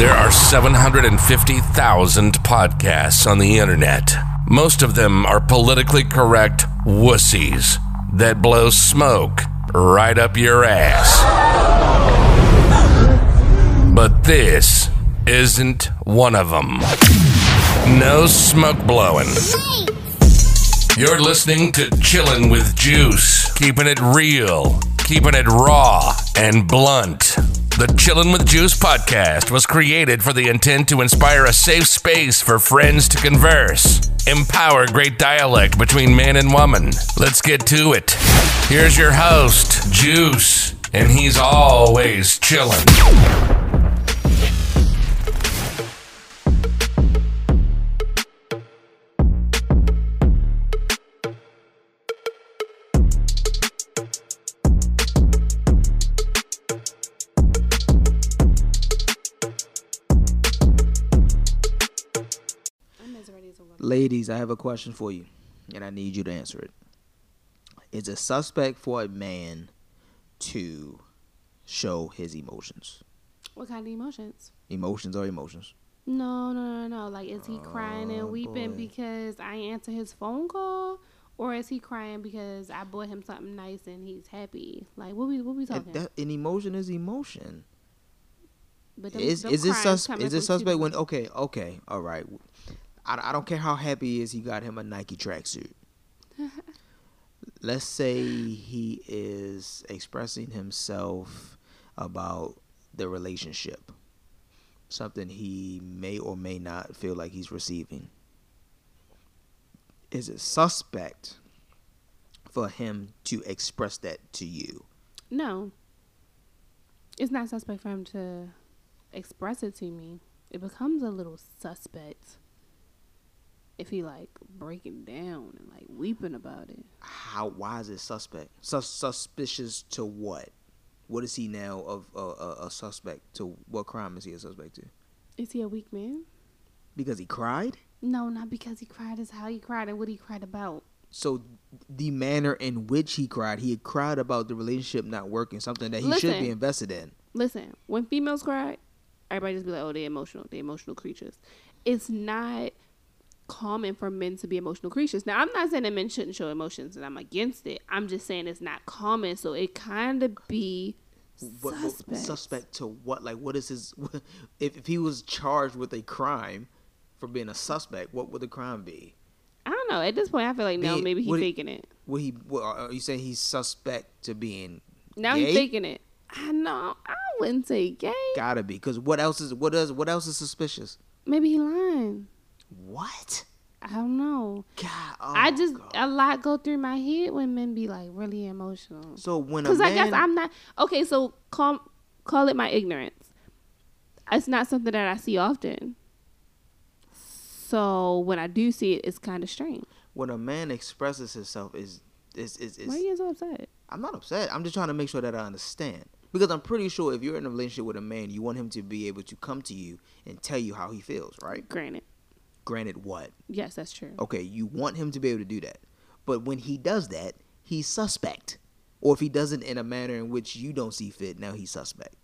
There are 750,000 podcasts on the internet. Most of them are politically correct wussies that blow smoke right up your ass. But this isn't one of them. No smoke blowing. You're listening to Chillin' with Juice, keeping it real, keeping it raw and blunt. The Chillin' with Juice podcast was created for the intent to inspire a safe space for friends to converse, empower great dialect between man and woman. Let's get to it. Here's your host, Juice, and he's always chillin'. I have a question for you, and I need you to answer it. Is it suspect for a man to show his emotions? What kind of emotions? Emotions are emotions. No, no, no, no. Like, is he crying Oh, and weeping boy. because I answer his phone call, or is he crying because I bought him something nice and he's happy? Like, what we what we talking? that, an emotion is emotion. but them- Is them is it crimes sus- coming is it suspect when okay okay all right. I, I don't care how happy he is. He got him a Nike tracksuit. Let's say he is expressing himself about the relationship, something he may or may not feel like he's receiving. Is it suspect for him to express that to you? No, it's not suspect for him to express it to me. It becomes a little suspect if he like breaking down and like weeping about it. how why is it suspect Sus- suspicious to what what is he now of a, a, a suspect to what crime is he a suspect to Is he a weak man? because he cried No, not because he cried. Is how he cried and what he cried about. so the manner in which he cried he had cried about the relationship not working something that he should be invested in Listen, when females cry, everybody just be like, "Oh, they're emotional. They're emotional creatures." It's not common for men to be emotional creatures. Now, I'm not saying that men shouldn't show emotions, and I'm against it. I'm just saying it's not common, so it kind of be what, what- suspect. suspect to what like what is his if, if he was charged with a crime for being a suspect what would the crime be I don't know. At this point, I feel like no, Be- maybe he's what he- faking it. what he what, are you saying he's suspect to being Now gay? he's faking it. I know. I wouldn't say gay. gotta be because what else is what else what else is suspicious Maybe he lying. what I don't know. God, oh I just God. a lot go through my head when men be like really emotional. So when a Because I guess I'm not okay. So call call it my ignorance. It's not something that I see often. So when I do see it, it's kind of strange. when a man expresses himself is is is, is Why are you so upset? I'm not upset. I'm just trying to make sure that I understand because I'm pretty sure if you're in a relationship with a man, you want him to be able to come to you and tell you how he feels, right? Granted, Granted, what? yes, that's true. Okay, you want him to be able to do that, but when he does that, he's suspect. Or if he doesn't in a manner in which you don't see fit, now he's suspect.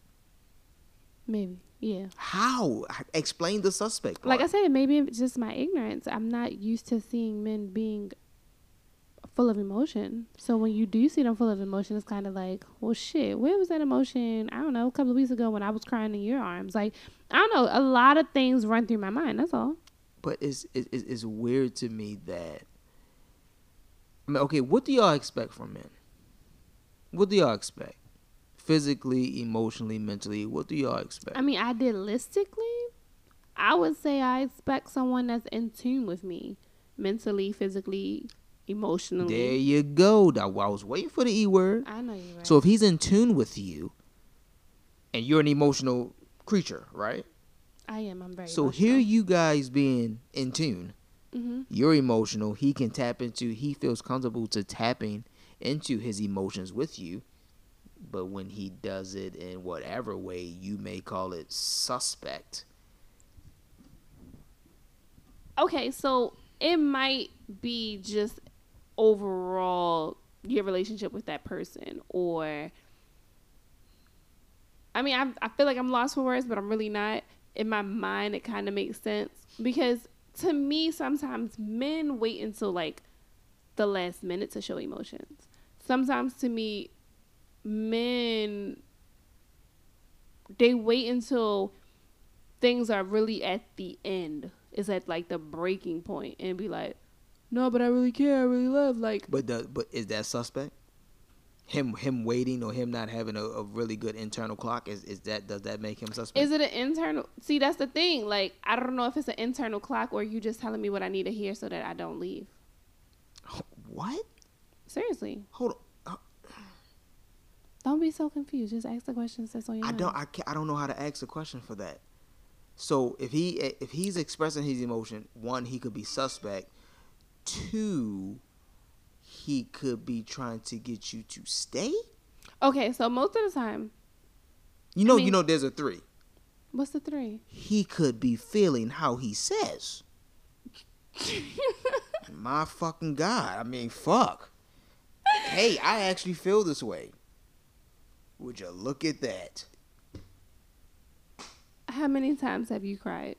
Maybe, yeah. How? Explain the suspect. Like I said, maybe it's just my ignorance. I'm not used to seeing men being full of emotion. So when you do see them full of emotion, it's kind of like, well, shit, where was that emotion? I don't know, a couple of weeks ago when I was crying in your arms. Like, I don't know. A lot of things run through my mind. That's all. But it's, it's it's weird to me that. I mean, okay, what do y'all expect from men? What do y'all expect? Physically, emotionally, mentally, what do y'all expect? I mean, idealistically, I would say I expect someone that's in tune with me, mentally, physically, emotionally. there you go. I was waiting for the e word. I know you're right. So if he's in tune with you, and you're an emotional creature, right? I am. I'm very. So much here you guys being in tune. hmm You're emotional. He can tap into. He feels comfortable to tapping into his emotions with you. But when he does it in whatever way you may call it suspect, Okay, so it might be just overall your relationship with that person, or I mean, I I feel like I'm lost for words, but I'm really not. In my mind it kind of makes sense because to me sometimes men wait until like the last minute to show emotions. Sometimes to me men they wait until things are really at the end. It's at like the breaking point and be like, "No, but I really care. I really love." Like, But the, but is that suspect? Him him waiting or him not having a, a really good internal clock is is that does that make him suspect? is it an internal? See, that's the thing. Like, I don't know if it's an internal clock or you just telling me what I need to hear so that I don't leave. what? Seriously, Hold on. Uh, don't be so confused. Just ask the questions that's on your I mind. don't I can't, I don't know how to ask a question for that. So if he if he's expressing his emotion, one he could be suspect. Two, he could be trying to get you to stay. Okay, so most of the time, You know, mean- you know, there's a three. what's the three? He could be feeling how he says. My fucking god! I mean, fuck. hey, I actually feel this way. Would you look at that? How many times have you cried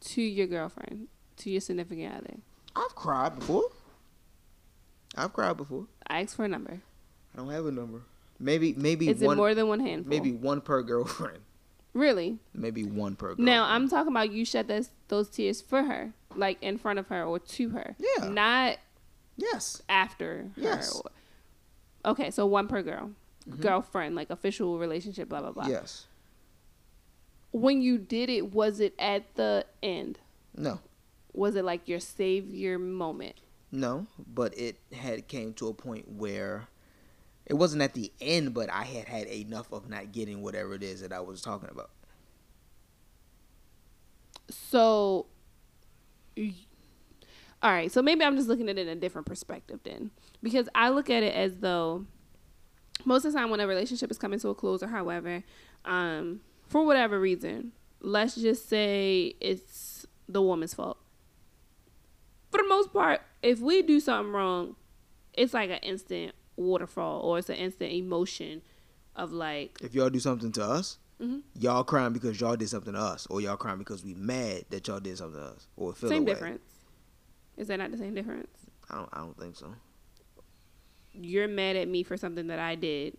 to your girlfriend, to your significant other? I've cried before. I've cried before. I asked for a number. I don't have a number. Maybe maybe Is one it more than one handful? maybe one per girlfriend. Really? Maybe one per girlfriend. Now I'm talking about you shed those those tears for her, like in front of her or to her. Yeah. Not yes. after Yes. or- okay, so one per girl, mm-hmm. girlfriend, like official relationship, blah blah blah. Yes. When you did it, was it at the end? No. Was it like your savior moment? No, but it had came to a point where it wasn't at the end, but I had had enough of not getting whatever it is that I was talking about. So, all right. So maybe I'm just looking at it in a different perspective then, because I look at it as though most of the time when a relationship is coming to a close or however, um, for whatever reason, let's just say it's the woman's fault. For the most part, if we do something wrong, it's like an instant waterfall or it's an instant emotion of like, If y'all do something to us, Mhm. y'all crying because y'all did something to us, or y'all crying because we mad that y'all did something to us, or feel same difference. Is that not the same difference? I don't. I don't think so. you're mad at me for something that I did,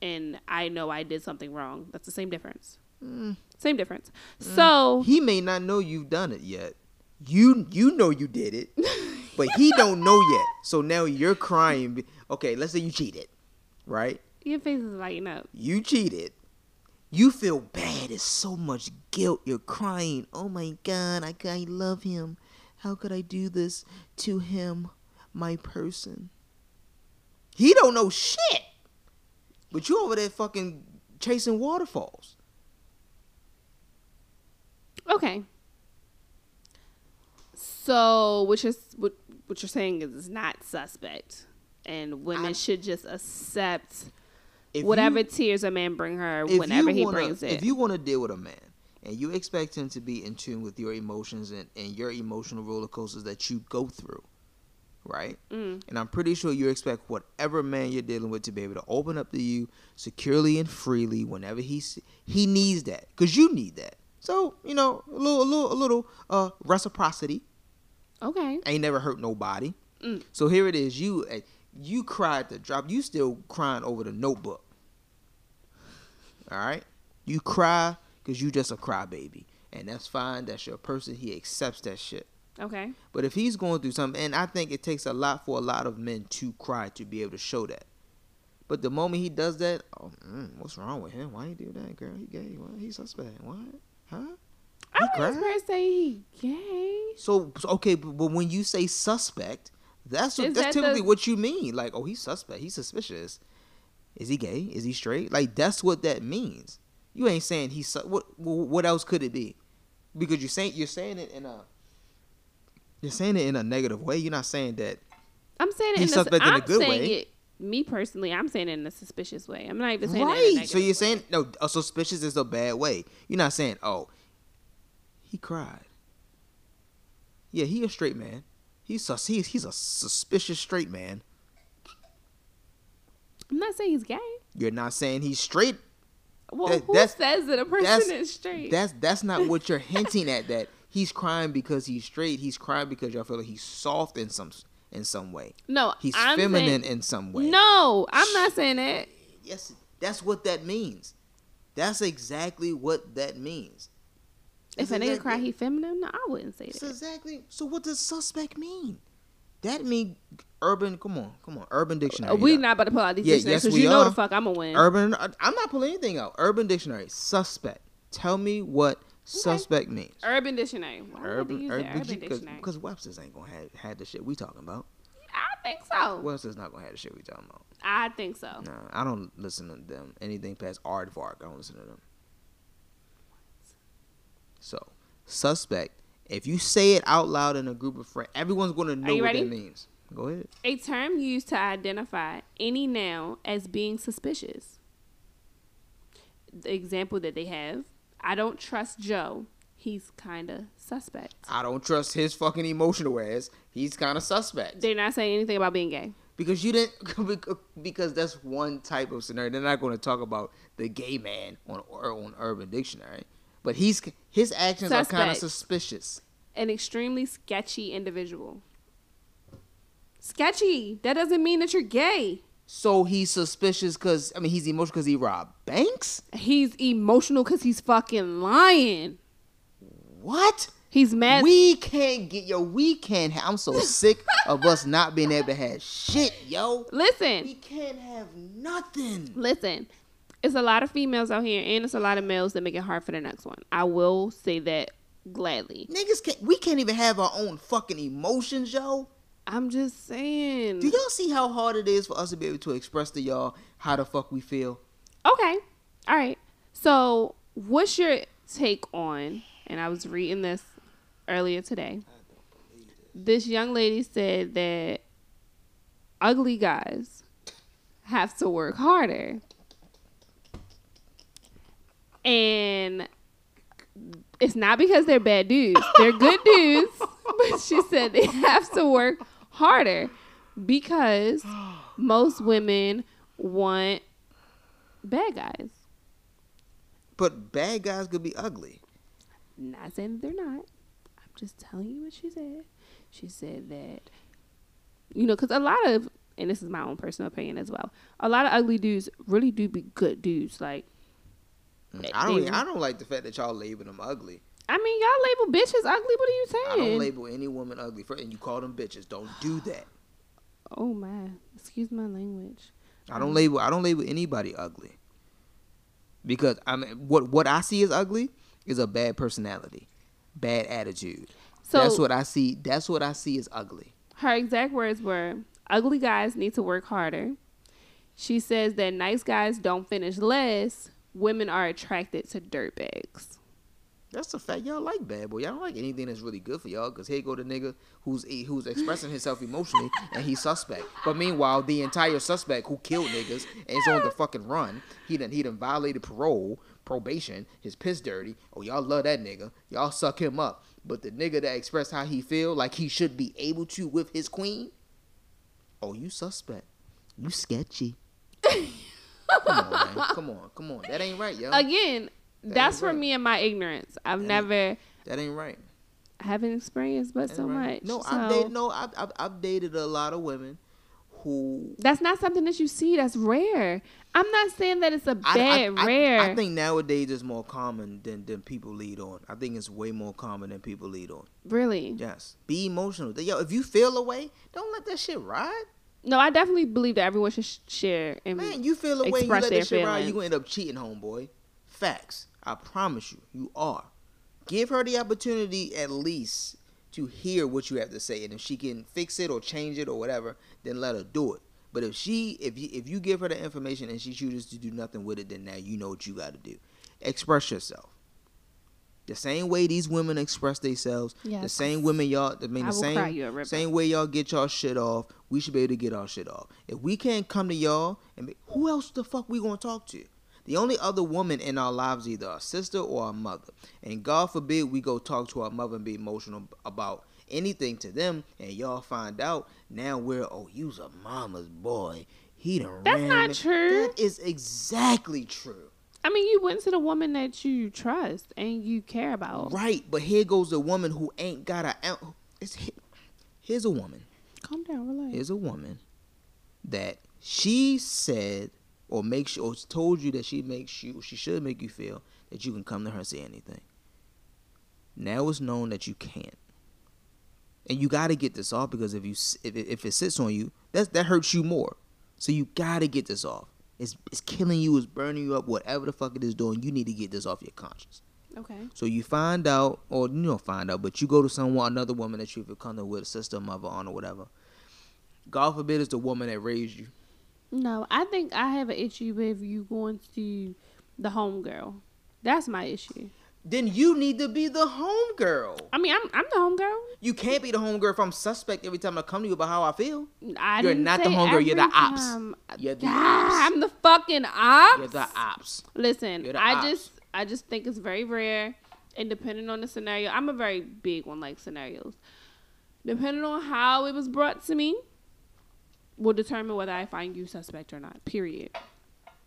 and I know I did something wrong. That's the same difference. Mm. Same difference. So He may not know you've done it yet. You you know you did it, but he don't know yet. So now you're crying. Okay, let's say you cheated, right? your face is lighting up. You cheated. You feel bad. It's so much guilt. You're crying. Oh my God, I, I love him. How could I do this to him, my person? He don't know shit. But you over there fucking chasing waterfalls. Okay. So which you're what, what you're saying is it's not suspect, and women I- should just accept whatever you- tears a man bring her whenever he wanna- brings it. If you want to deal with a man and you expect him to be in tune with your emotions and, and your emotional roller coasters that you go through, right? Mm. And I'm pretty sure you expect whatever man you're dealing with to be able to open up to you securely and freely whenever he he needs that because you need that. So you know a little a little a little uh reciprocity okay. ain't never hurt nobody. Mm. So here it is. You uh, you cried the drop. You still crying over the notebook. All right. You cry because you just a crybaby, and that's fine. That's your person. He accepts that shit. Okay. But if he's going through something, and I think it takes a lot for a lot of men to cry to be able to show that. But the moment he does that, oh, mm, what's wrong with him? Why he do that, girl? He gay? What? He suspect? What? Huh? I wouldn't cried? say he gay. So, so okay, but, but when you say suspect, that's what, that's that typically the- what you mean. Like, oh, he's suspect. He's suspicious. Is he gay? Is he straight? Like, that's what that means. You ain't saying he's su- what. What else could it be? Because you're saying you're saying it in a you're saying it in a negative way. You're not saying that. I'm saying it in a, suspect in a I'm good way. it. Me personally, I'm saying it in a suspicious way. I'm not even saying it in a right. So you're way. saying no. A suspicious is a bad way. You're not saying oh, he cried. Yeah, he a straight man. He's sus- he's he's a suspicious straight man. I'm not saying he's gay. You're not saying he's straight Well, That- who that's- says that a person that's- is straight? That's that's not what you're hinting at. That he's crying because he's straight. He's crying because y'all feel like he's soft in some in some way. no, He's I'm feminine saying- in some way. No, I'm not saying that. Yes, that's what that means. That's exactly what that means. If a nigga cry, he feminine. No, I wouldn't say that. exactly. So what does suspect mean? That mean urban. Come on, come on. Urban dictionary. We not about to pull out these Yeah, dictionaries because you know are. the fuck I'm gonna win. Urban. I'm not pulling anything out. Urban dictionary. Suspect. Tell me what suspect means. Urban dictionary. Why Urban. Urban. urban dictionary? Because Webster's ain't gonna have had the shit we talking about. I think so. Webster's not gonna have the shit we talking about. I think so. Nah, I don't listen to them. Anything past aardvark, I don't listen to them. So, suspect. If you say it out loud in a group of friends, everyone's gonna know what ready? that means. Go ahead. A term used to identify any noun as being suspicious. The example that they have I don't trust Joe. He's kind of suspect. I don't trust his fucking emotional ass. He's kind of suspect They're not saying anything about being gay. because you didn't because that's one type of scenario. They're not going to talk about the gay man on or on Urban Dictionary, but he's his actions are kind of suspicious. An extremely sketchy individual. Sketchy. That doesn't mean that you're gay. So he's suspicious because I mean he's emotional because he robbed banks. He's emotional because he's fucking lying. What? He's mad. We can't get yo. We can't. Ha- I'm so sick of us not being able to have shit, yo. Listen. We can't have nothing. listen. It's a lot of females out here, and it's a lot of males that make it hard for the next one. I will say that gladly. Niggas can't. We can't even have our own fucking emotions, yo. I'm just saying. Do y'all see how hard it is for us to be able to express to y'all how the fuck we feel? Okay. All right. So, what's your take on? And I was reading this earlier today. This young lady said that ugly guys have to work harder. And it's not because they're bad dudes. They're good dudes. But she said they have to work harder because most women want bad guys. But bad guys could be ugly. Not saying that they're not. I'm just telling you what she said. She said that, you know, because a lot of, and this is my own personal opinion as well, a lot of ugly dudes really do be good dudes. Like, Mm, I don't. I don't like the fact that y'all label them ugly. I mean, y'all label bitches ugly. What are you saying? I don't label any woman ugly for, and you call them bitches. Don't do that. oh my, excuse my language. I don't label. I don't label anybody ugly. Because I mean, what what I see as ugly is a bad personality, bad attitude. So that's what I see. That's what I see as ugly. her exact words were, "Ugly guys need to work harder." She says that nice guys don't finish less. Women are attracted to dirtbags. That's the fact. Y'all like bad boy. Y'all don't like anything that's really good for y'all. Cause here go the nigga who's who's expressing himself emotionally and he's suspect. But meanwhile, the entire suspect who killed niggas and is on the fucking run. He done he done violated parole, probation. His piss dirty. Oh y'all love that nigga. Y'all suck him up. But the nigga that expressed how he feel like he should be able to with his queen. Oh you suspect. You sketchy. come on, man. Come on, come on. That ain't right, yo. Again, that's for right. me and my ignorance. I've ain't- never That ain't right. I haven't experienced but so Right. much. No, so I've dated, no, I've, I've, I've dated a lot of women who that's not something that you see. That's rare. I'm not saying that it's a I, bad I, I- rare. I think nowadays it's more common than than people lead on. I think it's way more common than people lead on. really. Yes, be emotional. Yo, if you feel away, don't let that shit ride. No, I definitely believe that everyone should sh- share and Man, you feel away, and you let that shit ride, you gonna end up cheating, homeboy. Facts. I promise you, you are. Give her the opportunity at least to hear what you have to say, and if she can fix it or change it or whatever, then let her do it. But if she, if you, if you give her the information and she chooses to do nothing with it, then now you know what you got to do. Express yourself. The same way these women express themselves, the same women y'all, I mean, I the same, cry you a river. same way y'all get y'all shit off, we should be able to get our shit off. If we can't come to y'all, and be, who else the fuck we gonna talk to? The only other woman in our lives either our sister or our mother. And God forbid we go talk to our mother and be emotional about anything to them, and y'all find out now we're oh you's a mama's boy. He done That's ran not me." true. That is exactly true. I mean, you went to the woman that you trust and you care about. Right, but here goes a woman who ain't got a. It's here's a woman. Calm down, relax. Here's a woman that she said or makes or told you that she makes you she should make you feel that you can come to her and say anything. Now it's known that you can't, and you got to get this off because if you if it, if it sits on you, that that hurts you more. So you got to get this off. It's it's killing you. It's burning you up. Whatever the fuck it is doing, you need to get this off your conscience. Okay. So you find out, or you don't find out, but you go to someone, another woman that you feel comfortable with, a sister, mother, aunt, or whatever. God forbid it's the woman that raised you. No, I think I have an issue with you going to the home girl. That's my issue. Then you need to be the home girl. I mean, I'm I'm the home girl. You can't be the home girl if I'm suspect every time I come to you about how I feel. I You're didn't the say home girl, you're the ops. time. You're the ops. I'm the fucking ops. You're the ops. Listen, the I ops. just I just think it's very rare and depending on the scenario. I'm a very big one like scenarios. Depending on how it was brought to me will determine whether I find you suspect or not. Period.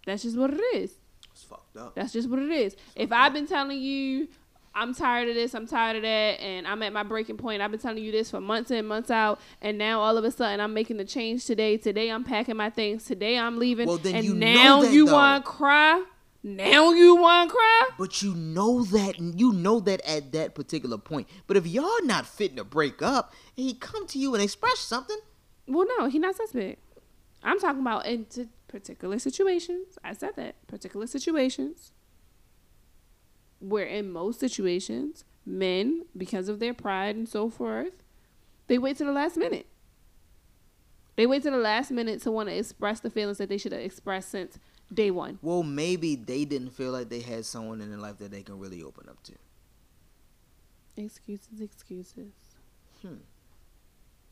That's just what it is. It's fucked up. That's just what it is. If I've been telling you I'm tired of this, I'm tired of that, and I'm at my breaking point. I've been telling you this for months in, months out, and now all of a sudden I'm making the change today. Today I'm packing my things. Today I'm leaving. Well, then and you know now that, you want to cry. Now you want to cry. But you know that you know that at that particular point. But if y'all not fitting to break up, and he come to you and express something, Well, no, he not suspect. I'm talking about and t- particular situations. I said that particular situations where in most situations men, because of their pride and so forth, they wait to the last minute. They wait to the last minute to want to express the feelings that they should have expressed since day one. well, maybe they didn't feel like they had someone in their life that they can really open up to. Excuses, excuses. Hmm.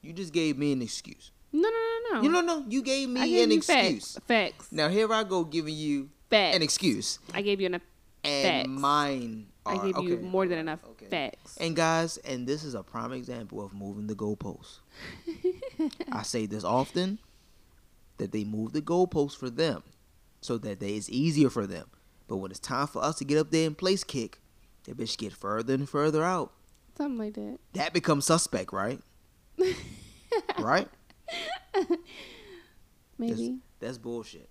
You just gave me an excuse. No, no, no, no. You know, no, you gave I me gave an excuse. Facts. Facts. Now here I go giving you Facts. an excuse, I gave you enough. and Facts. mine I are gave you more than enough Okay. facts. And guys, and this is a prime example of moving the goalposts. I say this often that they move the goalposts for them so that they, it's easier for them. But when it's time for us to get up there and place kick, that bitch get further and further out. Something like that. That becomes suspect, right? right? Maybe. That's bullshit.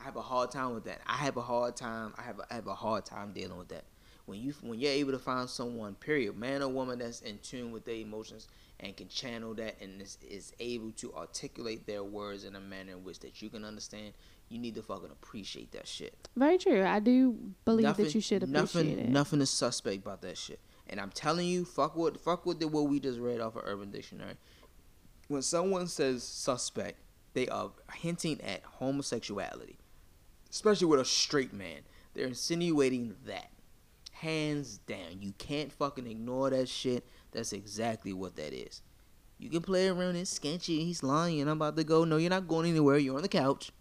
I have a hard time with that. I have a hard time. I have a, I have a hard time dealing with that. When you when you're able to find someone, period, man or woman that's in tune with their emotions and can channel that and is, is able to articulate their words in a manner in which that you can understand, you need to fucking appreciate that shit. Very true. I do believe nothing, that you should appreciate nothing, it. Nothing is suspect about that shit. And I'm telling you, fuck what fuck what the what we just read off of Urban Dictionary. When someone says suspect, they are hinting at homosexuality, especially with a straight man. They're insinuating that. Hands down, you can't fucking ignore that shit. That's exactly what that is. You can play around and sketchy. He's lying. I'm about to go. No, you're not going anywhere. You're on the couch.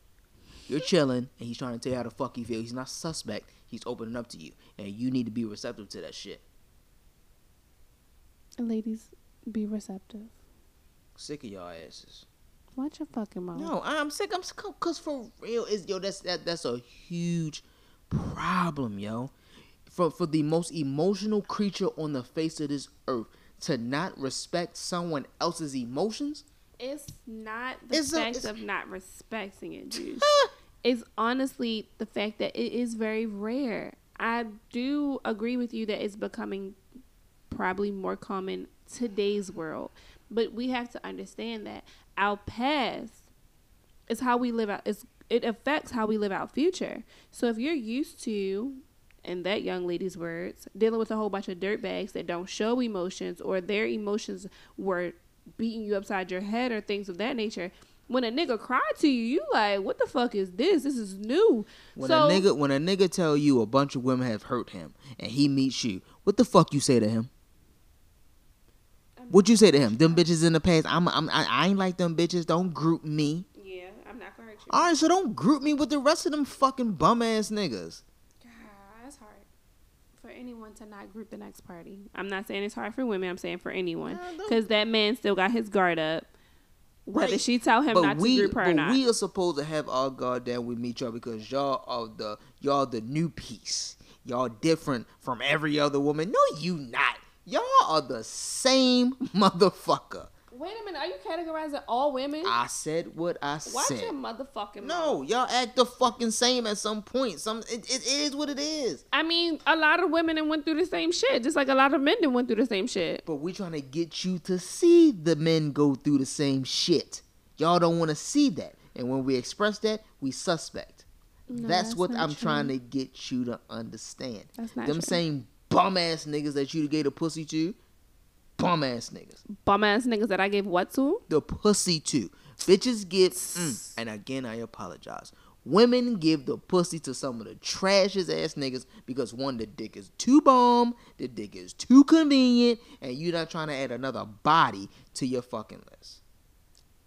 You're chilling, and he's trying to tell you how the fuck he feel. He's not suspect. He's opening up to you, and you need to be receptive to that shit. Ladies, be receptive. Sick of y'all asses. Watch your fucking mouth. No, I'm sick. I'm sick because for real, is yo. That's that. That's a huge problem, yo. For for the most emotional creature on the face of this earth to not respect someone else's emotions. It's not the It's fact it's- of not respecting it, dude. it's honestly the fact that it is very rare. I do agree with you that it's becoming probably more common today's world, but we have to understand that our past is how we live out. It's, it affects how we live our future. So if you're used to, in that young lady's words, dealing with a whole bunch of dirtbags that don't show emotions or their emotions were beating you upside your head or things of that nature. When a nigga cry to you, you like, what the fuck is this? This is new. When so a nigga when a nigga tell you a bunch of women have hurt him and he meets you, what the fuck you say to him? What you say to him? Them bitches in the past. I'm, I'm I, I ain't like them bitches. Don't group me. yeah, I'm not gonna hurt you. All right, so don't group me with the rest of them fucking bum ass niggas. God, that's hard for anyone to not group the next party. I'm not saying it's hard for women. I'm saying for anyone because that man still got his guard up. Whether Right. she tell him not we, to group her or but not. we are supposed to have our guard down with y'all because y'all are the y'all the new piece. Y'all different from every other woman. No, you not. Y'all are the same motherfucker. Wait a minute, are you categorizing all women? I said what I said. Watch said. your motherfucking mouth. No, y'all act the fucking same at some point. Some it, it, it is what it is. I mean, a lot of women went through the same shit, just like a lot of men that went through the same shit. But we trying to get you to see the men go through the same shit. Y'all don't want to see that. And when we express that, we suspect. No, that's, that's what I'm true. trying to get you to understand. That's not Them true. same bum ass niggas that you gave the pussy to, bum ass niggas. Bum ass niggas that I gave what to? The pussy to. Bitches give, mm, and again, I apologize. Women give the pussy to some of the trashiest ass niggas because one, the dick is too bomb, the dick is too convenient, and you're not trying to add another body to your fucking list.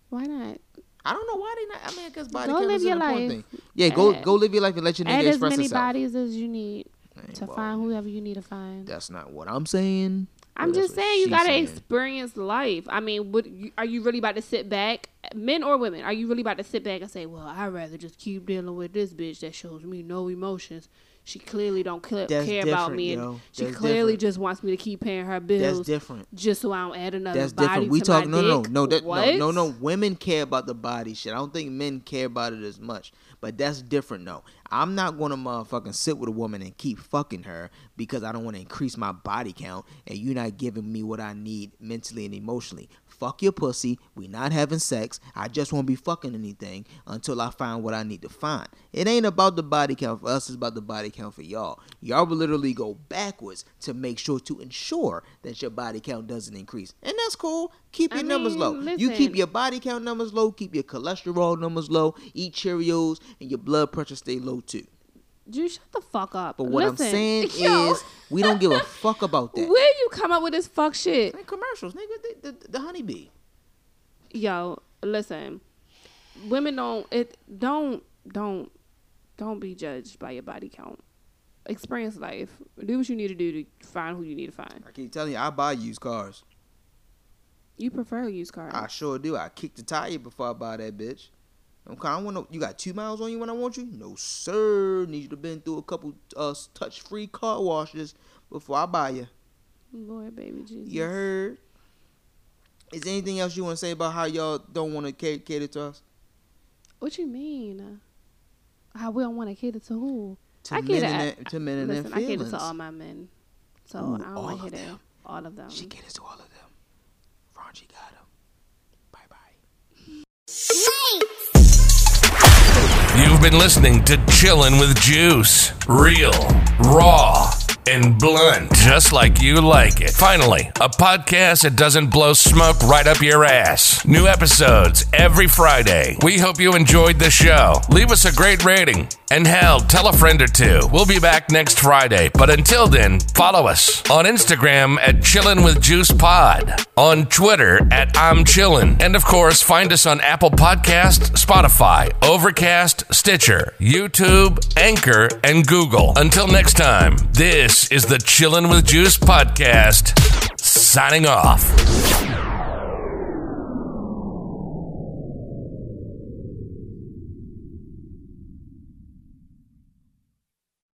Why not? I don't know why they not. I mean, I guess body Go count live is an your important life. thing. Yeah, go Add- go live your life and let your nigga Add as many himself. bodies as you need to well, find whoever you need to find. That's not what I'm saying. I'm just saying you gotta saying. experience life. I mean, what you, are you really about to sit back, men or women? Are you really about to sit back and say, "Well, I'd rather just keep dealing with this bitch that shows me no emotions. She clearly don't cl- care about me, and yo. she That's clearly different. just wants me to keep paying her bills. That's different. just so I don't add another That's body different. We to talk no no no that, no no no. Women care about the body shit. I don't think men care about it as much. But that's different though. I'm not gonna motherfucking sit with a woman and keep fucking her because I don't want to increase my body count and you're not giving me what I need mentally and emotionally. Fuck your pussy. We not having sex. I just won't be fucking anything until I find what I need to find. It ain't about the body count for us. It's about the body count for y'all. Y'all will literally go backwards to make sure to ensure that your body count doesn't increase, and that's cool. Keep I your numbers mean, low. You keep your body count numbers low. Keep your cholesterol numbers low. Eat Cheerios, and your blood pressure stay low too. You shut the fuck up. But what Listen, I'm saying yo, is, we don't give a fuck about that. where you come up with this fuck shit? Like commercials, nigga. The, the, the honeybee. yo, listen, women don't it don't don't don't be judged by your body count. Experience life. Do what you need to do to find who you need to find. I keep telling you, I buy used cars. You prefer a used car. I sure do. I kick the tire before I buy that bitch. Okay, I want no, you got two miles on you when I want you? No, sir. Need you to been through a couple uh, touch-free car washes before I buy you. Lord, baby Jesus. You heard? Is there anything else you want to say about how y'all don't want to cater, cater to us? What you mean? How we don't want to cater to who? To I men cater. and to men and listen, I cater to all my men, so Ooh, I don't want to it. them. All of them. She caters to all of Franchi got him. Bye bye. You've been listening to Chillin' with Juice. Real, raw, and blunt, just like you like it. Finally, a podcast that doesn't blow smoke right up your ass. New episodes every Friday. We hope you enjoyed the show. Leave us a great rating. And hell, tell a friend or two. We'll be back next Friday. But until then, follow us on Instagram at Chillin' with Juice Pod, on Twitter at I'm Chillin', and of course, find us on Apple Podcast, Spotify, Overcast, Stitcher, YouTube, Anchor, and Google. Until next time, this is the Chillin' with Juice podcast. Signing off.